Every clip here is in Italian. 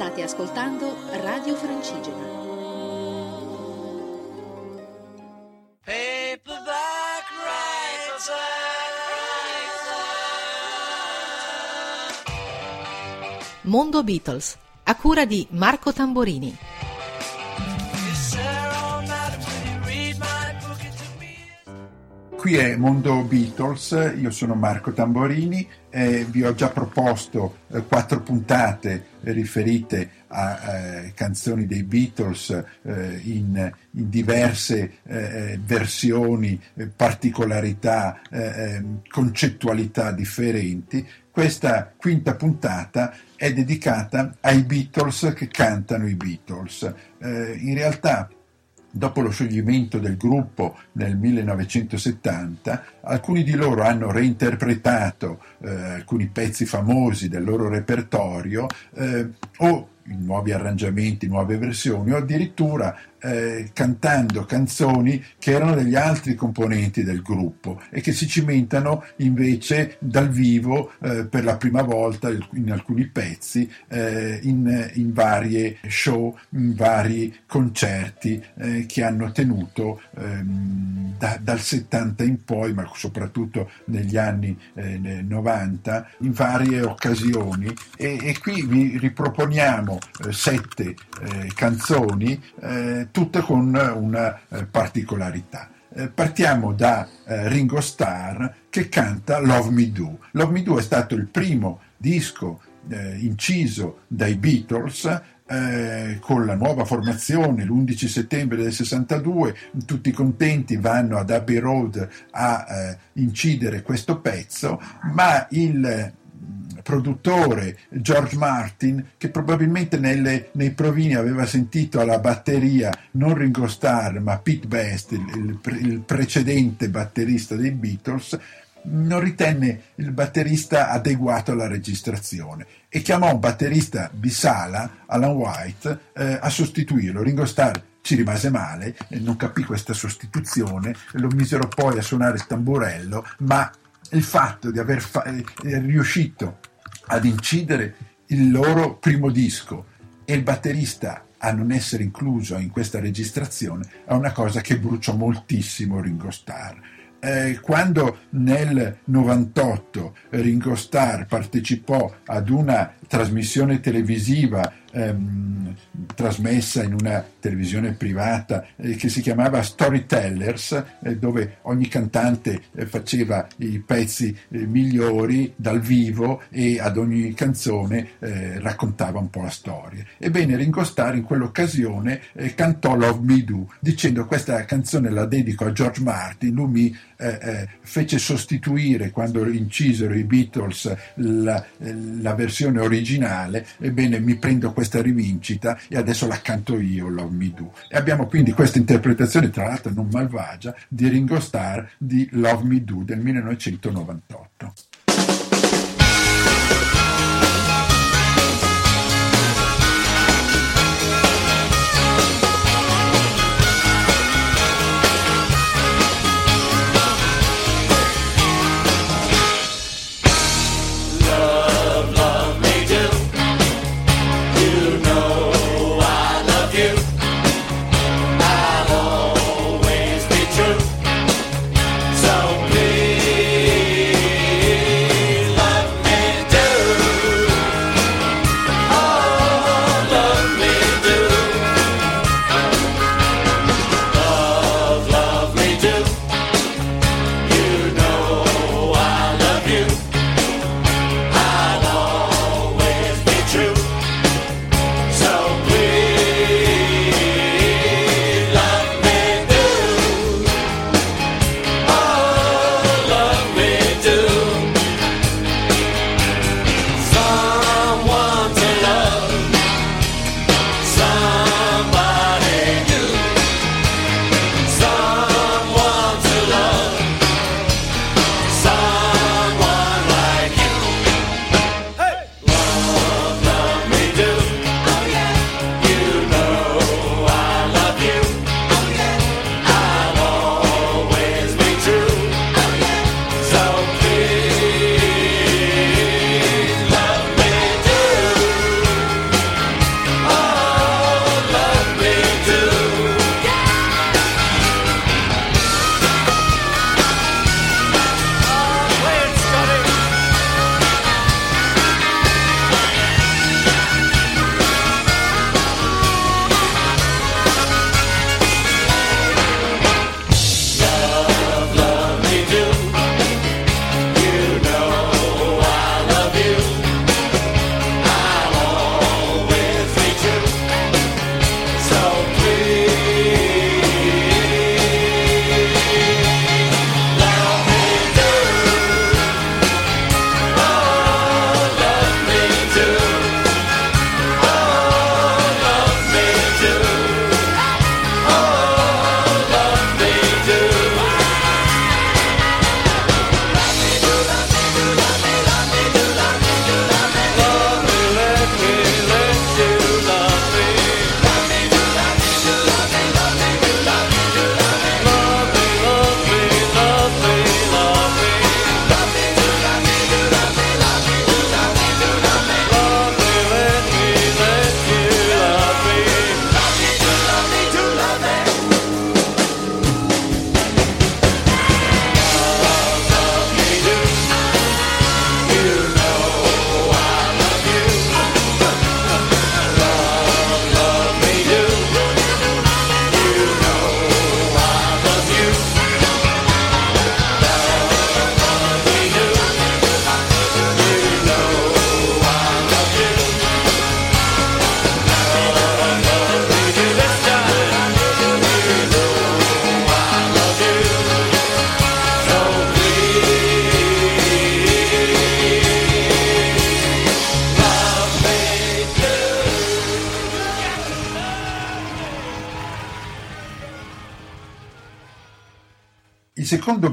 State ascoltando Radio Francigena. Paperback Mondo Beatles, a cura di Marco Tamborini. Qui è Mondo Beatles, io sono Marco Tamborini e vi ho già proposto eh, quattro puntate riferite a eh, canzoni dei Beatles eh, in, in, diverse eh, versioni, eh, particolarità, eh, ehm, concettualità differenti. Questa quinta puntata è dedicata ai Beatles che cantano i Beatles. in realtà Dopo lo scioglimento del gruppo nel 1970, alcuni di loro hanno reinterpretato eh, alcuni pezzi famosi del loro repertorio eh, o in nuovi arrangiamenti, nuove versioni o addirittura eh, cantando canzoni che erano degli altri componenti del gruppo e che si cimentano invece dal vivo eh, per la prima volta in alcuni pezzi, eh, in, in, varie show, in vari concerti eh, che hanno tenuto ehm, da, dal 70 in poi, ma soprattutto negli anni 90, eh, in varie occasioni. E, e qui vi riproponiamo sette canzoni tutte con una eh, particolarità. Eh, partiamo da eh, Ringo Starr che canta Love Me Do. Love Me Do è stato il primo disco inciso dai Beatles eh, con la nuova formazione l'11 settembre del 62, tutti contenti vanno ad Abbey Road a eh, incidere questo pezzo, ma il produttore George Martin, che probabilmente nelle, nei provini aveva sentito alla batteria non Ringo Starr ma Pete Best, il, il, il precedente batterista dei Beatles, non ritenne il batterista adeguato alla registrazione e chiamò un batterista bisala, Alan White, eh, a sostituirlo. Ringo Starr ci rimase male, non capì questa sostituzione, lo misero poi a suonare il tamburello, ma il fatto di aver fa- eh, riuscito ad incidere il loro primo disco e il batterista a non essere incluso in questa registrazione è una cosa che bruciò moltissimo Ringo Starr. Eh, quando nel 98 Ringo Starr partecipò ad una trasmissione televisiva ehm, trasmessa in una televisione privata eh, che si chiamava Storytellers, eh, dove ogni cantante eh, faceva i pezzi eh, migliori dal vivo e ad ogni canzone eh, raccontava un po' la storia. Ebbene, Ringo Starr in quell'occasione eh, cantò Love Me Do, dicendo questa canzone la dedico a George Martin, lui mi fece sostituire quando incisero i Beatles la, la versione originale, ebbene mi prendo questa rivincita e adesso la canto io, Love Me Do. E abbiamo quindi questa interpretazione, tra l'altro non malvagia, di Ringo Starr di Love Me Do del 1998.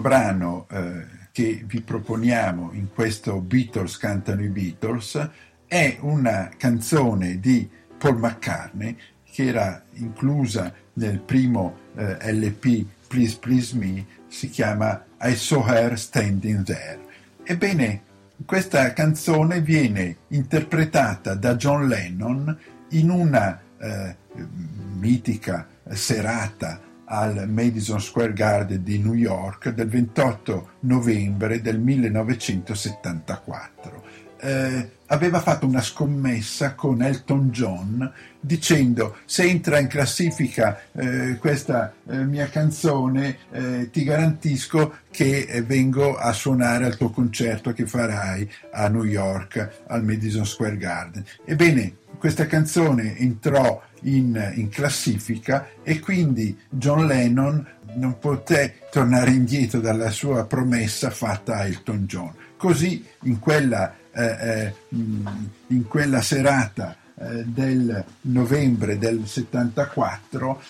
Brano eh, che vi proponiamo in questo Beatles cantano i Beatles è una canzone di Paul McCartney che era inclusa nel primo eh, LP Please Please Me, si chiama I Saw Her Standing There. Ebbene, questa canzone viene interpretata da John Lennon in una eh, mitica serata al Madison Square Garden di New York del 28 novembre del 1974 eh, aveva fatto una scommessa con Elton John dicendo se entra in classifica eh, questa eh, mia canzone eh, ti garantisco che eh, vengo a suonare al tuo concerto che farai a New York al Madison Square Garden. Ebbene, questa canzone entrò in, in classifica e quindi John Lennon non poté tornare indietro dalla sua promessa fatta a Elton John. Così in quella eh, eh, in quella serata eh, del novembre del 74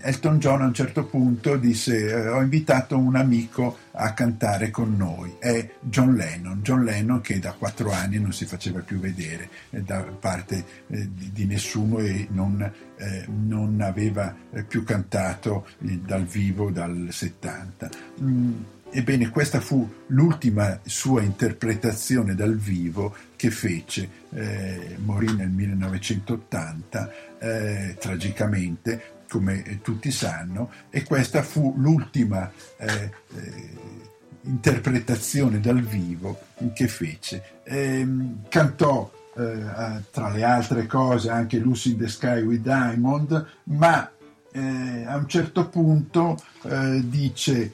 Elton John a un certo punto disse ho invitato un amico a cantare con noi, è John Lennon, John Lennon che da quattro anni non si faceva più vedere da parte di nessuno e non, non aveva più cantato dal vivo dal 70. Ebbene, questa fu l'ultima sua interpretazione dal vivo che fece, eh, morì nel 1980, eh, tragicamente, come tutti sanno, e questa fu l'ultima eh, eh interpretazione dal vivo che fece. Ehm, cantò eh, tra le altre cose anche Lucy in the Sky with Diamond, ma eh, a un certo punto dice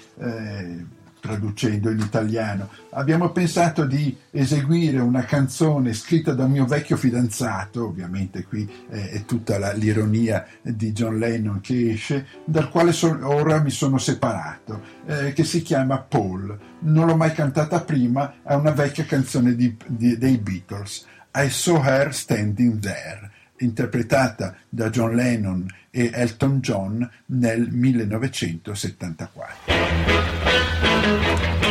traducendo in italiano. Abbiamo pensato di eseguire una canzone scritta dal mio vecchio fidanzato, ovviamente qui eh, è tutta la, l'ironia di John Lennon che esce, dal quale so, ora mi sono separato, eh, che si chiama Paul. Non l'ho mai cantata prima, è una vecchia canzone di, di, dei Beatles. I saw her standing there interpretata da John Lennon e Elton John nel 1974.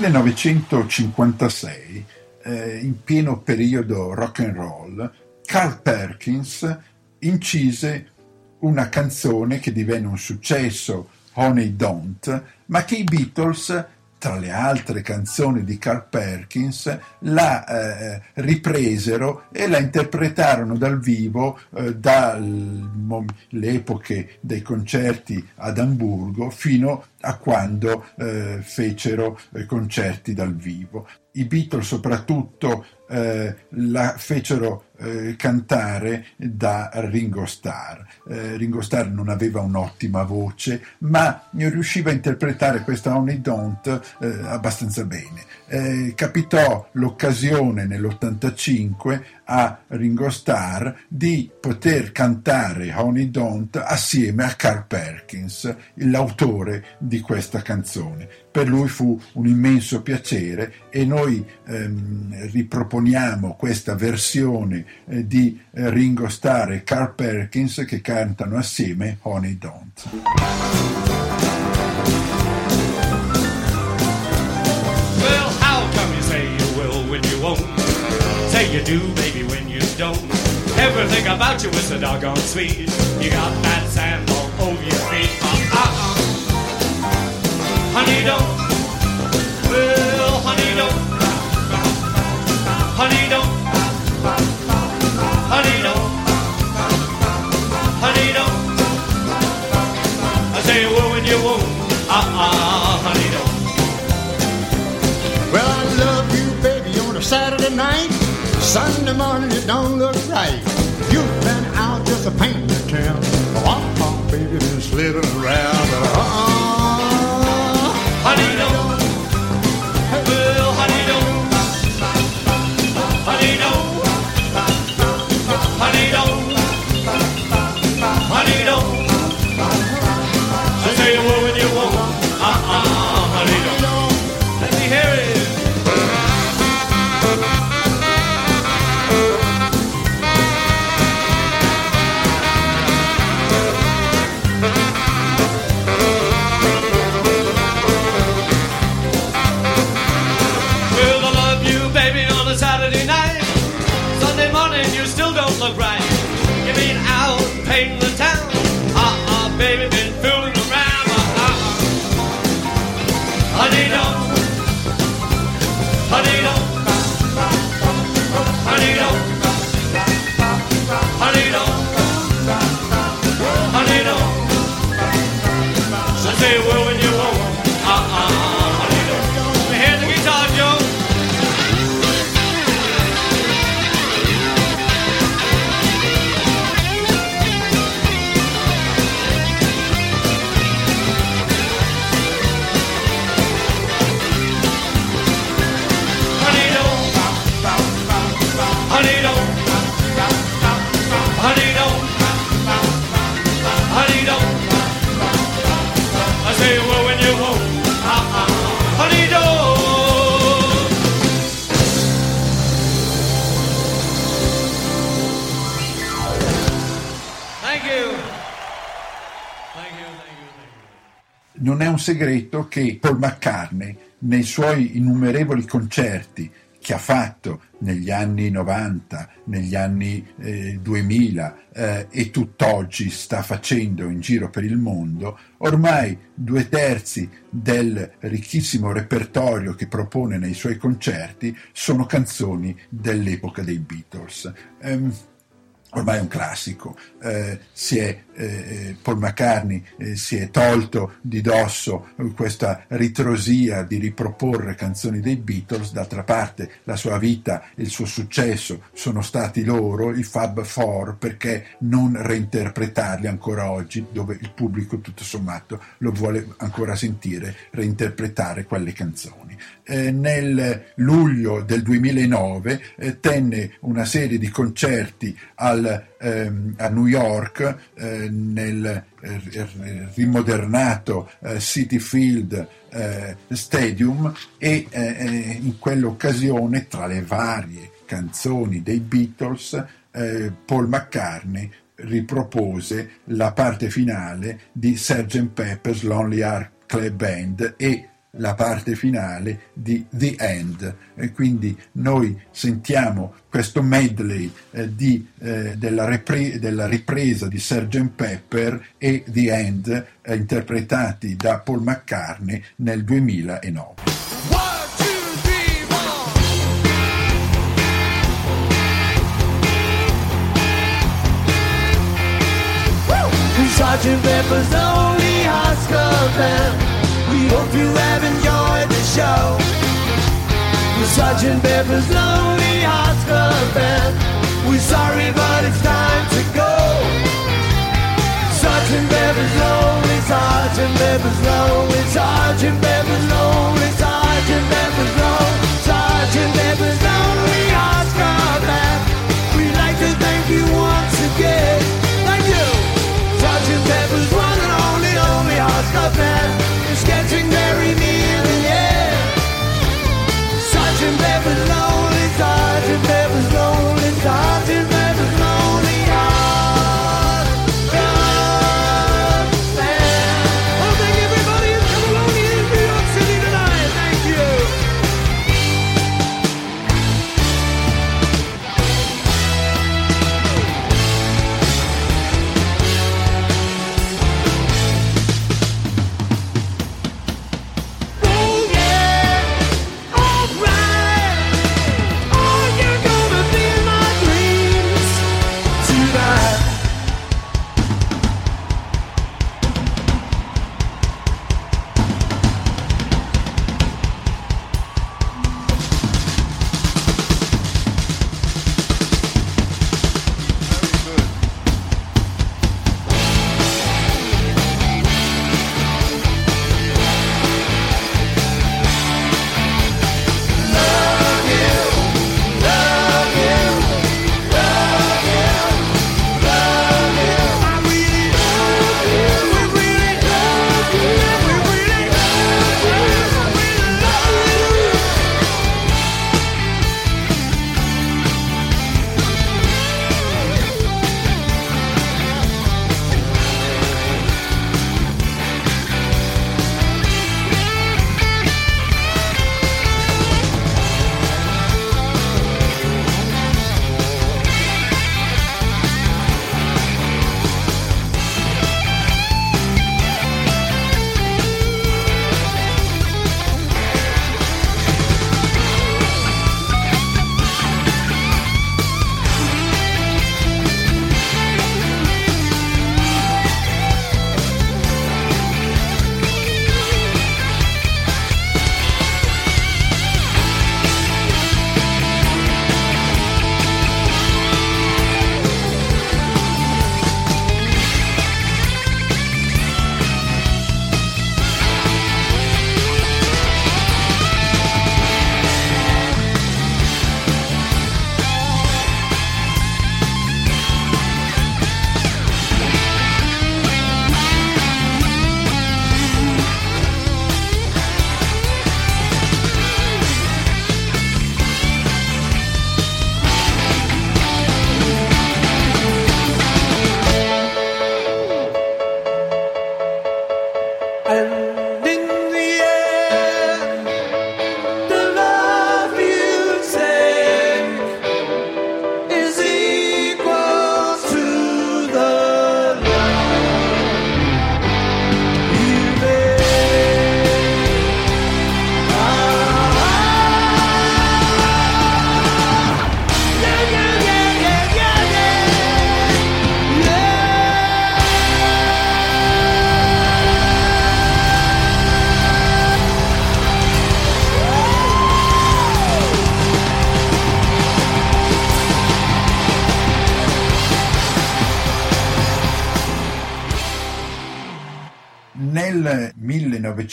1956, eh, in pieno periodo rock and roll, Carl Perkins incise una canzone che divenne un successo, Honey Don't, ma che i Beatles tra le altre canzoni di Carl Perkins, la eh, ripresero e la interpretarono dal vivo eh, dalle epoche dei concerti ad Amburgo fino a quando eh, fecero eh, concerti dal vivo. I Beatles soprattutto eh, la fecero eh, cantare da Ringo Starr. Eh, Ringo Starr non aveva un'ottima voce, ma riusciva a interpretare questa Only Don't eh, abbastanza bene. Eh, capitò l'occasione nell'85 a Ringo Starr di poter cantare Honey Don't assieme a Carl Perkins, l'autore di questa canzone. Per lui fu un immenso piacere e noi ehm, riproponiamo questa versione eh, di eh, Ringo Starr e Carl Perkins che cantano assieme Honey Don't. Say you do, baby, when you don't. Everything about you is so doggone sweet. You got that sand Honey, don't. Well, honey, don't. Honey, don't. Honey, don't. Honey, don't. I say will when you won't. Uh uh, honey, don't. Well, I love you, baby, on a Saturday night. Sunday morning, it don't look right. You've been out just a pain to town. Segreto che Paul McCartney, nei suoi innumerevoli concerti che ha fatto negli anni 90, negli anni eh, 2000 eh, e tutt'oggi sta facendo in giro per il mondo, ormai due terzi del ricchissimo repertorio che propone nei suoi concerti sono canzoni dell'epoca dei Beatles. Ehm, ormai è un classico, eh, si è, eh, Paul McCartney eh, si è tolto di dosso questa ritrosia di riproporre canzoni dei Beatles, d'altra parte la sua vita e il suo successo sono stati loro, i Fab Four, perché non reinterpretarli ancora oggi, dove il pubblico tutto sommato lo vuole ancora sentire, reinterpretare quelle canzoni. Eh, nel luglio del 2009 eh, tenne una serie di concerti al ehm, a New York eh, nel eh, rimodernato eh, City Field eh, Stadium e eh, in quell'occasione tra le varie canzoni dei Beatles eh, Paul McCartney ripropose la parte finale di Sgt. Pepper's Lonely Heart Club Band e la parte finale di The End. E quindi noi sentiamo questo medley eh, di, eh, della, repre- della, ripresa di Sgt. Pepper e The End eh, interpretati da Paul McCartney nel 2009. Sergeant Pepper's Hearts Club Band. We hope you have enjoyed the show. The Sergeant Pepper's Lonely Hearts Club Band. We're sorry, but it's time to go. Sergeant Pepper's Lonely, Sergeant Pepper's Lonely, Sergeant Pepper's Lonely, Sergeant Pepper's Lonely,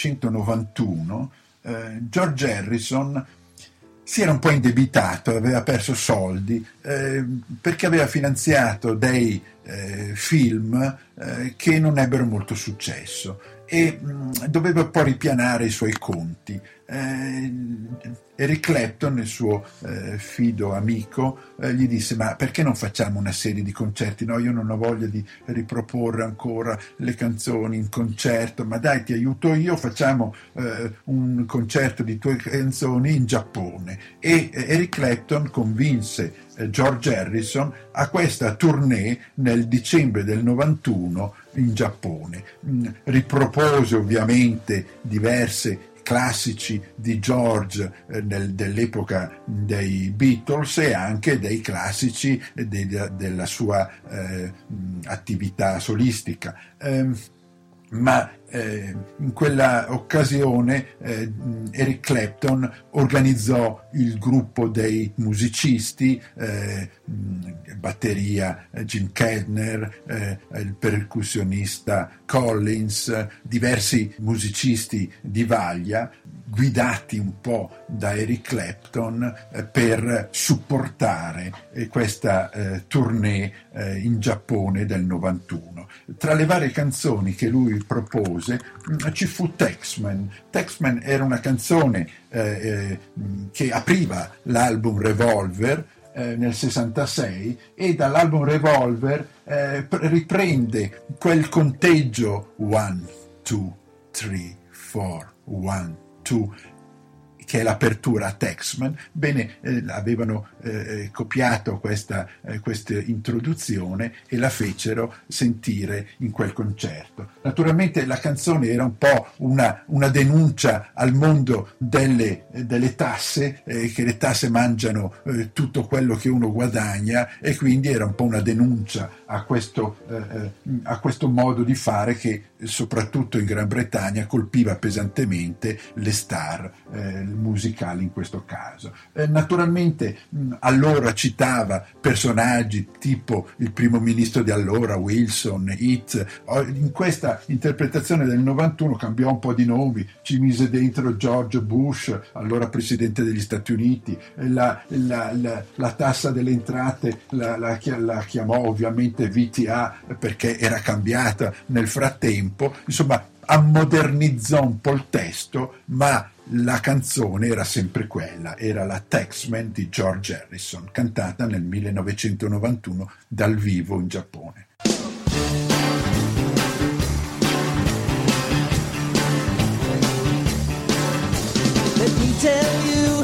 1991 eh, George Harrison si era un po' indebitato, aveva perso soldi eh, perché aveva finanziato dei eh, film eh, che non ebbero molto successo e mh, doveva poi ripianare i suoi conti. eh, Eric Clapton, il suo eh, fido amico, eh, gli disse ma perché non facciamo una serie di concerti? No, io non ho voglia di riproporre ancora le canzoni in concerto, ma dai ti aiuto io, facciamo eh, un concerto di tue canzoni in Giappone. E eh, Eric Clapton convinse George Harrison a questa tournée nel dicembre del 91 in Giappone. Mm, ripropose ovviamente diverse classici di George eh, dell'epoca dei Beatles e anche dei classici de, della sua eh, attività solistica. Eh, ma eh, in quella occasione eh, Eric Clapton organizzò il gruppo dei musicisti, eh, batteria eh, Jim Kedner, eh, il percussionista Collins, diversi musicisti di vaglia, guidati un po' da Eric Clapton eh, per supportare questa tournée in Giappone del 91. Tra le varie canzoni che lui propose mm, ci fu Texman. Texman era una canzone eh, eh, che apriva l'album Revolver eh, nel 66 e dall'album Revolver eh, riprende quel conteggio 1, 2, 3, 4, 1, 2 che è l'apertura a Texman, bene, eh, avevano eh, copiato questa, eh, questa, introduzione e la fecero sentire in quel concerto. Naturalmente la canzone era un po' una, una denuncia al mondo delle, delle tasse, eh, che le tasse mangiano eh, tutto quello che uno guadagna e quindi era un po' una denuncia a questo, eh, a questo modo di fare che soprattutto in Gran Bretagna colpiva pesantemente le star musicali in questo caso. Eh, naturalmente mh, allora citava personaggi tipo il primo ministro di allora, Wilson, Heath. In questa interpretazione del 91 cambiò un po' di nomi, ci mise dentro George Bush, allora presidente degli Stati Uniti, la, la, la, la tassa delle entrate la, chiamò ovviamente VTA perché era cambiata nel frattempo. Insomma, ammodernizzò un po' il testo, ma la canzone era sempre quella, era la Taxman di George Harrison, cantata nel 1991 dal vivo in Giappone. Let me tell you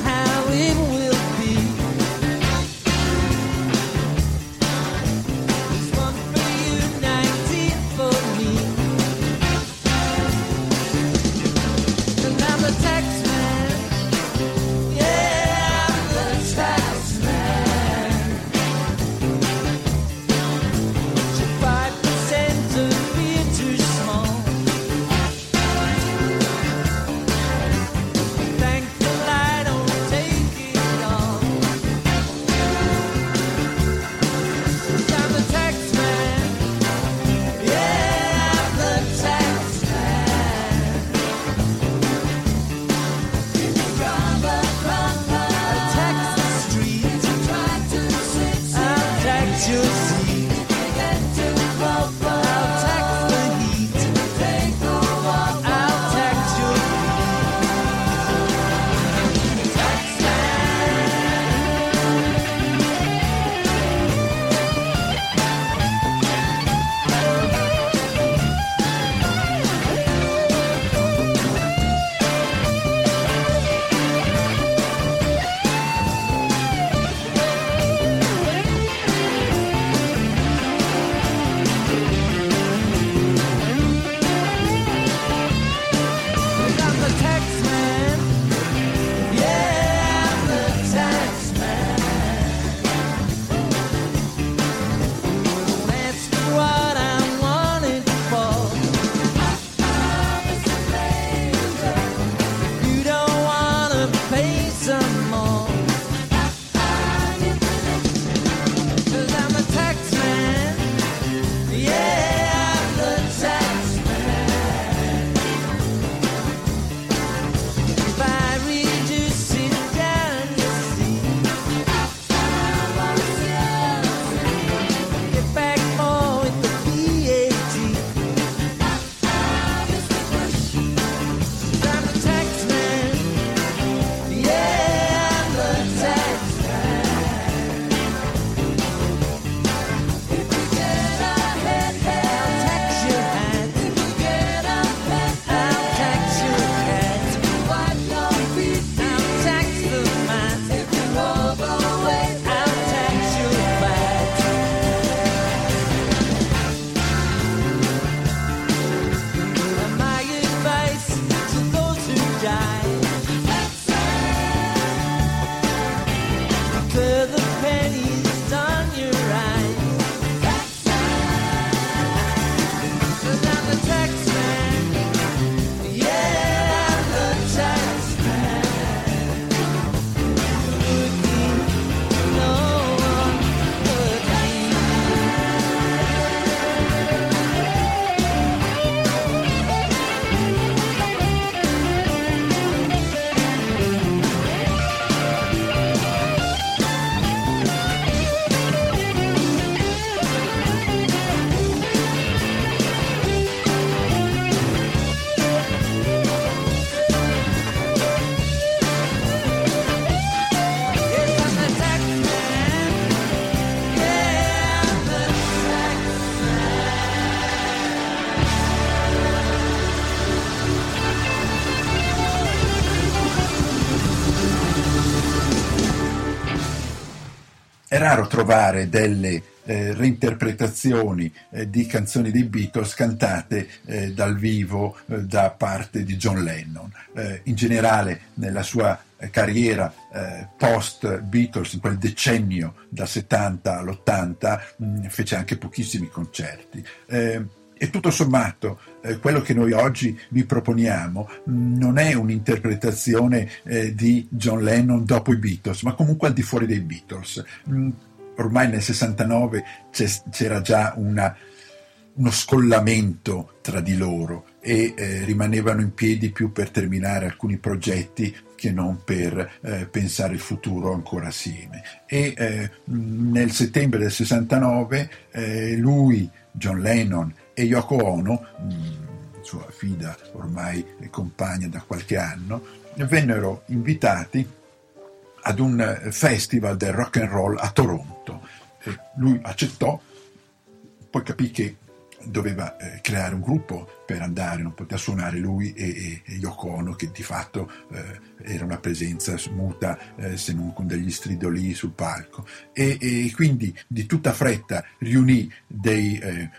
raro trovare delle eh, reinterpretazioni eh, di canzoni dei Beatles cantate eh, dal vivo eh, da parte di John Lennon. Eh, in generale, nella sua eh, carriera post Beatles, in quel decennio dal 70 all'80, mh, fece anche pochissimi concerti. E tutto sommato, eh, quello che noi oggi vi proponiamo non è un'interpretazione eh, di John Lennon dopo i Beatles, ma comunque al di fuori dei Beatles. Mh, ormai nel 69 c'era già una, uno scollamento tra di loro e eh, rimanevano in piedi più per terminare alcuni progetti che non per eh, pensare il futuro ancora assieme. E eh, nel settembre del 69 eh, lui, John Lennon e Yoko Ono, mh, sua figlia ormai compagna da qualche anno, vennero invitati ad un festival del rock and roll a Toronto. Lui accettò, poi capì che doveva eh, creare un gruppo per andare, non poteva suonare lui e, e, e Yoko Ono che di fatto eh, era una presenza muta eh, se non con degli stridoli sul palco. E, e quindi di tutta fretta riunì dei eh,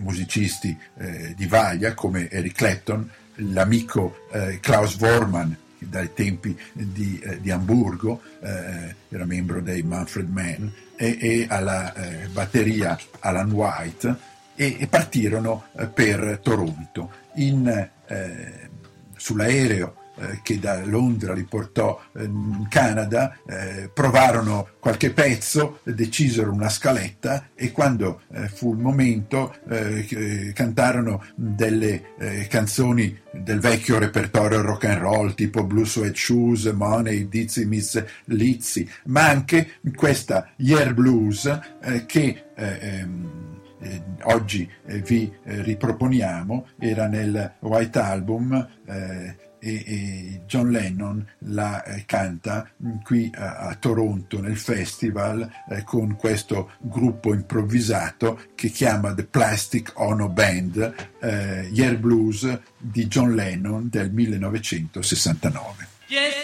musicisti eh, di vaglia come Eric Clapton, l'amico eh, Klaus Vormann dai tempi di, di Amburgo, eh, era membro dei Manfred Mann, e, alla batteria Alan White, e, e partirono eh, per Toronto. In, eh, sull'aereo eh, che da Londra li portò in Canada, eh, provarono qualche pezzo, decisero una scaletta e quando eh, fu il momento eh, cantarono delle eh, canzoni del vecchio repertorio rock and roll tipo Blue Sweat Shoes, Money, Dizzy Miss Lizzy, ma anche questa Year Blues che ehm, oggi vi riproponiamo, era nel White Album eh, e, John Lennon la eh, canta qui a, Toronto nel festival eh, con questo gruppo improvvisato che chiama The Plastic Ono Band, eh, Year Blues di John Lennon del 1969. Yes,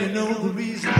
you know the reason.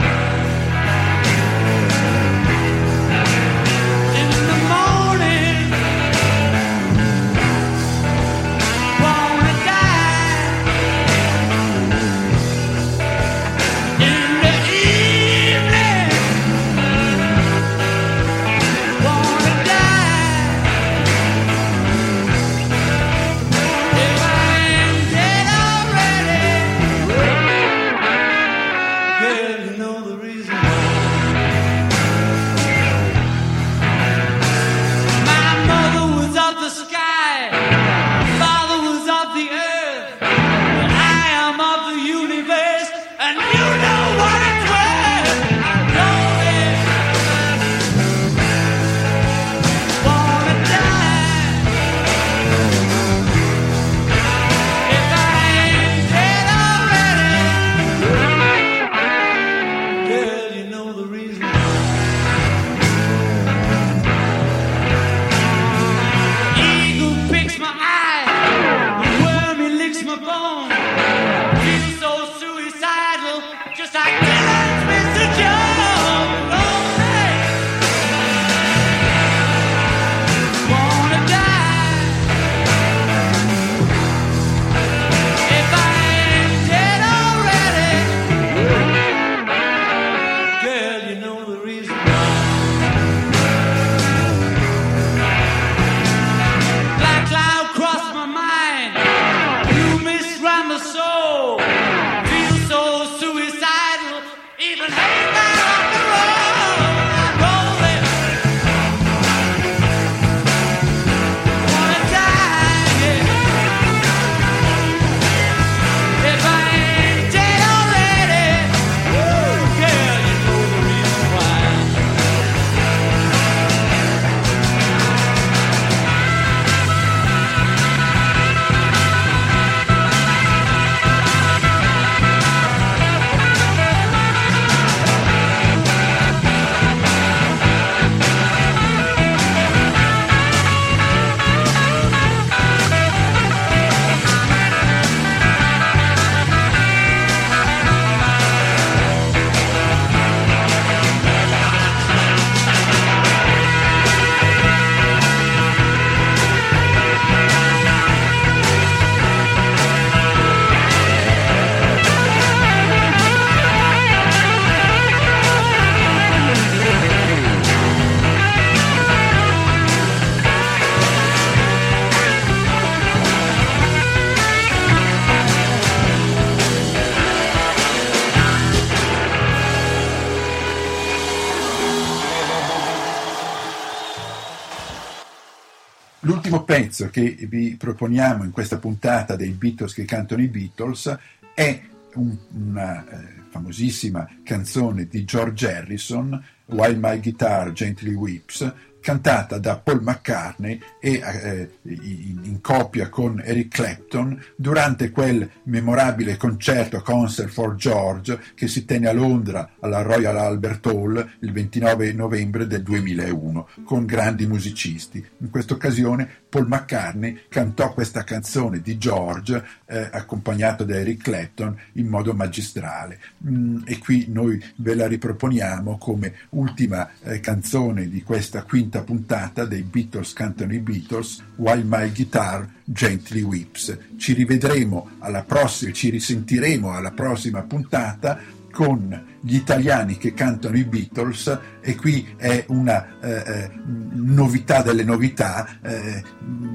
Pezzo che vi proponiamo in questa puntata dei Beatles che cantano i Beatles è un, una eh, famosissima canzone di George Harrison, While My Guitar Gently Weeps, cantata da Paul McCartney e eh, in, in, coppia con Eric Clapton durante quel memorabile concerto Concert for George che si tenne a Londra alla Royal Albert Hall il 29 novembre del 2001 con grandi musicisti. In questa occasione Paul McCartney cantò questa canzone di George eh, accompagnato da Eric Clapton in modo magistrale mm, e qui noi ve la riproponiamo come ultima eh, canzone di questa quinta quinta puntata dei Beatles cantano i Beatles, While My Guitar Gently Weeps. Ci rivedremo alla prossima, ci risentiremo alla prossima puntata con gli italiani che cantano i Beatles e qui è una eh, eh, novità delle novità, eh,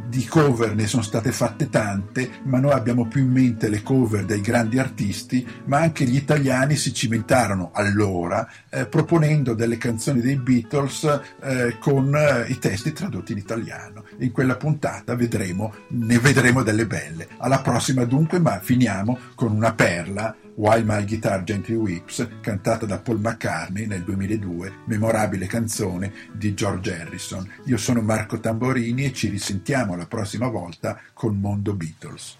di cover ne sono state fatte tante, ma noi abbiamo più in mente le cover dei grandi artisti, ma anche gli italiani si cimentarono allora eh, proponendo delle canzoni dei Beatles eh, con eh, i testi tradotti in italiano. In quella puntata vedremo, ne vedremo delle belle. Alla prossima dunque, ma finiamo con una perla While My Guitar Gently Weeps, cantata da Paul McCartney nel 2002, memorabile canzone di George Harrison. Io sono Marco Tamborini e ci risentiamo la prossima volta con Mondo Beatles.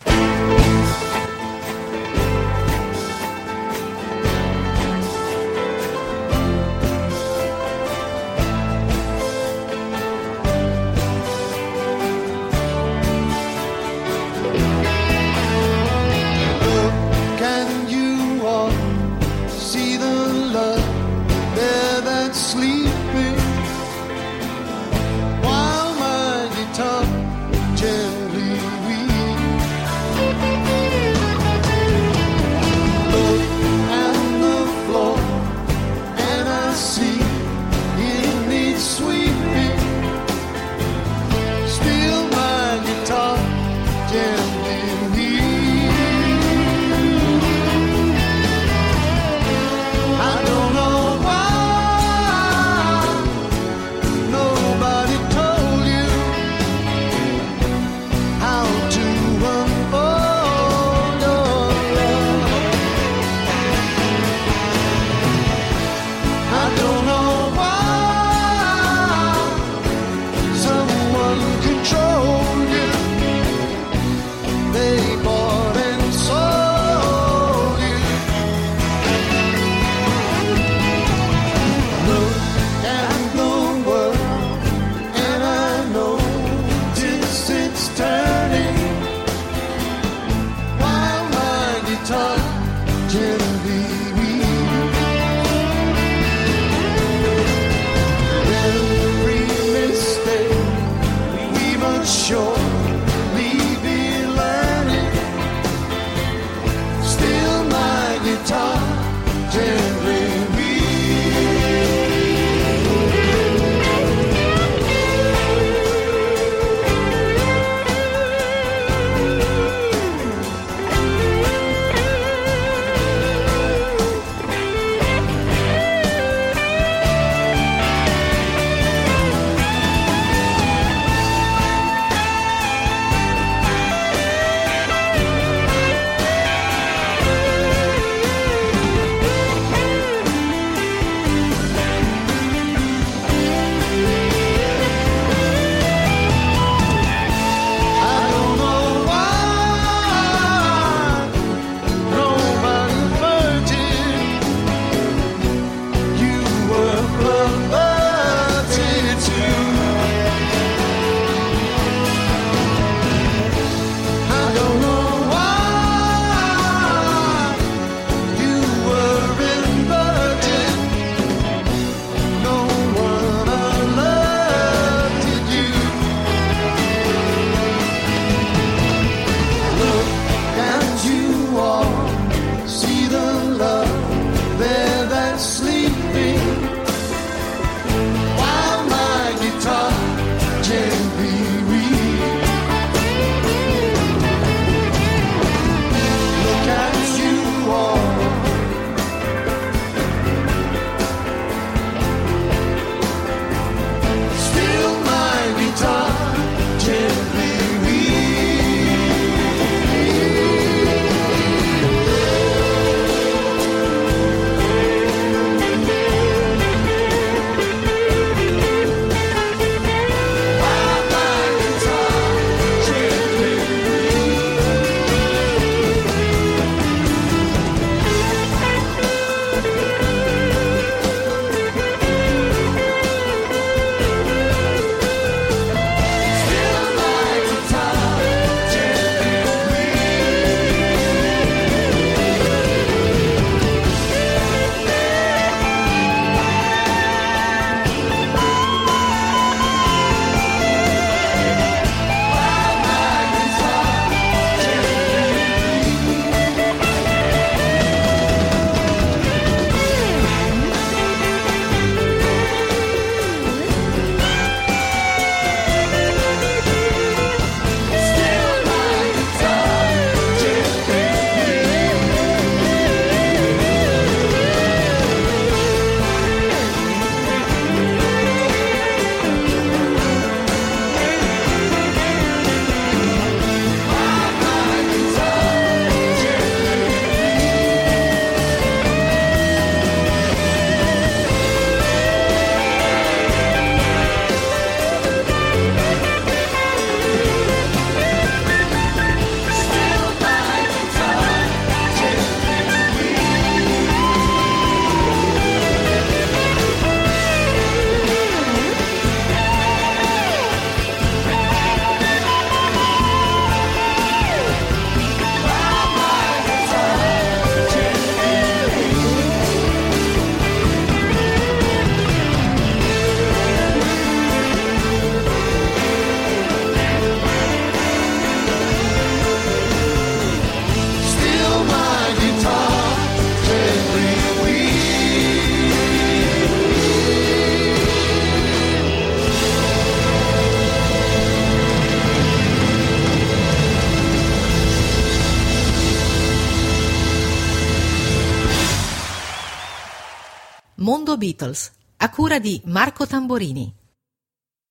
Beatles, a cura di Marco Tamborini.